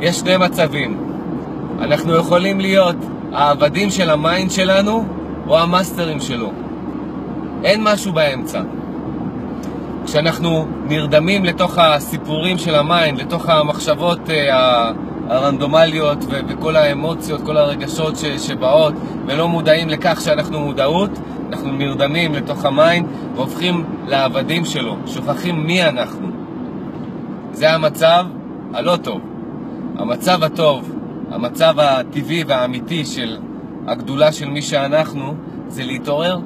יש שני מצבים. אנחנו יכולים להיות העבדים של ה mind שלנו או המאסטרים שלו. אין משהו באמצע. כשאנחנו נרדמים לתוך הסיפורים של ה mind, לתוך המחשבות אה, הרנדומליות ו- וכל האמוציות, כל הרגשות ש- שבאות, ולא מודעים לכך שאנחנו מודעות, אנחנו נרדמים לתוך ה mind והופכים לעבדים שלו, שוכחים מי אנחנו. זה המצב הלא טוב. המצב הטוב, המצב הטבעי והאמיתי של הגדולה של מי שאנחנו, זה להתעורר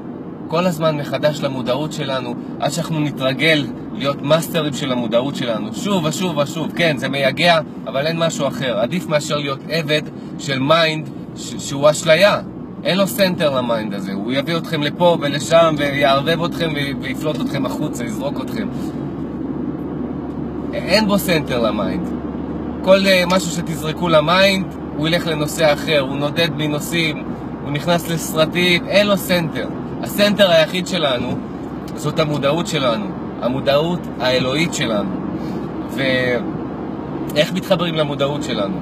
כל הזמן מחדש למודעות שלנו, עד שאנחנו נתרגל להיות מאסטרים של המודעות שלנו. שוב ושוב ושוב, כן, זה מייגע, אבל אין משהו אחר. עדיף מאשר להיות עבד של mind שהוא אשליה. אין לו center ל mind הזה, הוא יביא אתכם לפה ולשם ויערבב אתכם ויפלוט אתכם החוצה, יזרוק אתכם. אין בו center ל mind. כל אה, משהו שתזרקו ל mind, הוא ילך לנושא אחר, הוא נודד מנושאים, הוא נכנס לסרטים, אין לו center. ה center היחיד שלנו זאת המודעות שלנו, המודעות האלוהית שלנו. ואיך מתחברים למודעות שלנו?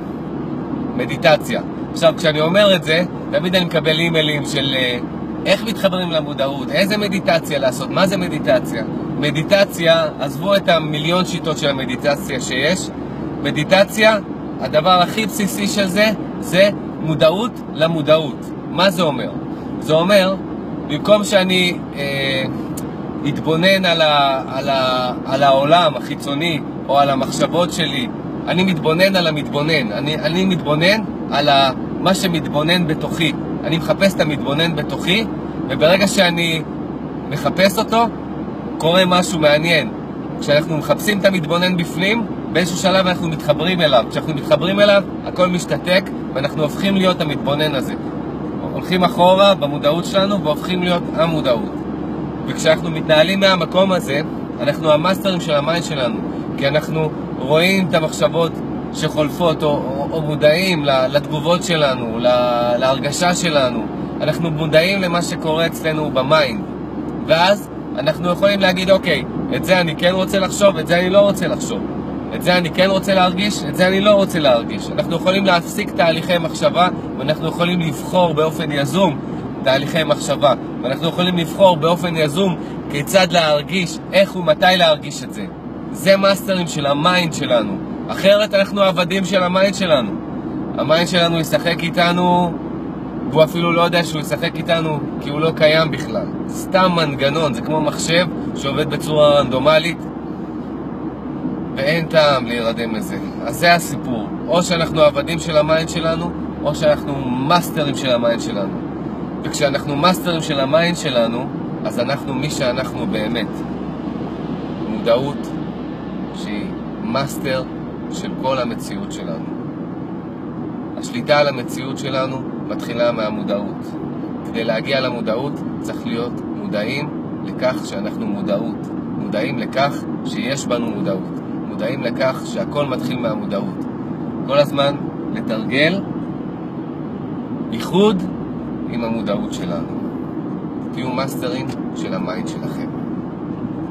מדיטציה. עכשיו, כשאני אומר את זה, תמיד אני מקבל אימיילים של אה, איך מתחברים למודעות, איזה מדיטציה לעשות, מה זה מדיטציה? מדיטציה, עזבו את המיליון שיטות של המדיטציה שיש, מדיטציה, הדבר הכי בסיסי של זה, זה מודעות למודעות. מה זה אומר? זה אומר, במקום שאני אה, אתבונן על, ה, על, ה, על העולם החיצוני או על המחשבות שלי, אני מתבונן על המתבונן. אני, אני מתבונן על ה, מה שמתבונן בתוכי. אני מחפש את המתבונן בתוכי, וברגע שאני מחפש אותו, קורה משהו מעניין. כשאנחנו מחפשים את המתבונן בפנים, באיזשהו שלב אנחנו מתחברים אליו. כשאנחנו מתחברים אליו, הכל משתתק, ואנחנו הופכים להיות המתבונן הזה. הולכים אחורה במודעות שלנו והופכים להיות המודעות. וכשאנחנו מתנהלים מהמקום הזה, אנחנו המאסטרים של ה mind שלנו, כי אנחנו רואים את המחשבות שחולפות או, או, או מודעים לתגובות שלנו, להרגשה שלנו. אנחנו מודעים למה שקורה אצלנו ב mind. ואז אנחנו יכולים להגיד, אוקיי, את זה אני כן רוצה לחשוב, את זה אני לא רוצה לחשוב. את זה אני כן רוצה להרגיש, את זה אני לא רוצה להרגיש. אנחנו יכולים להפסיק תהליכי מחשבה, ואנחנו יכולים לבחור באופן יזום תהליכי מחשבה. ואנחנו יכולים לבחור באופן יזום כיצד להרגיש, איך ומתי להרגיש את זה. זה מאסטרים של ה mind שלנו. אחרת אנחנו עבדים של ה mind שלנו. ה mind שלנו ישחק איתנו, והוא אפילו לא יודע שהוא ישחק איתנו כי הוא לא קיים בכלל. סתם מנגנון, זה כמו מחשב שעובד בצורה רנדומלית, ואין טעם להירדם לזה. אז זה הסיפור. או שאנחנו עבדים של ה mind שלנו, או שאנחנו מאסטרים של ה mind שלנו. וכשאנחנו מאסטרים של ה mind שלנו, אז אנחנו מי שאנחנו באמת. מודעות שהיא מאסטר של כל המציאות שלנו. השליטה על המציאות שלנו מתחילה מהמודעות. כדי להגיע למודעות צריך להיות מודעים לכך שאנחנו מודעות. מודעים לכך שיש בנו מודעות. מודעים לכך שהכל מתחיל מהמודעות. כל הזמן לתרגל איחוד עם המודעות שלנו. תהיו מאסטרים של ה mind שלכם.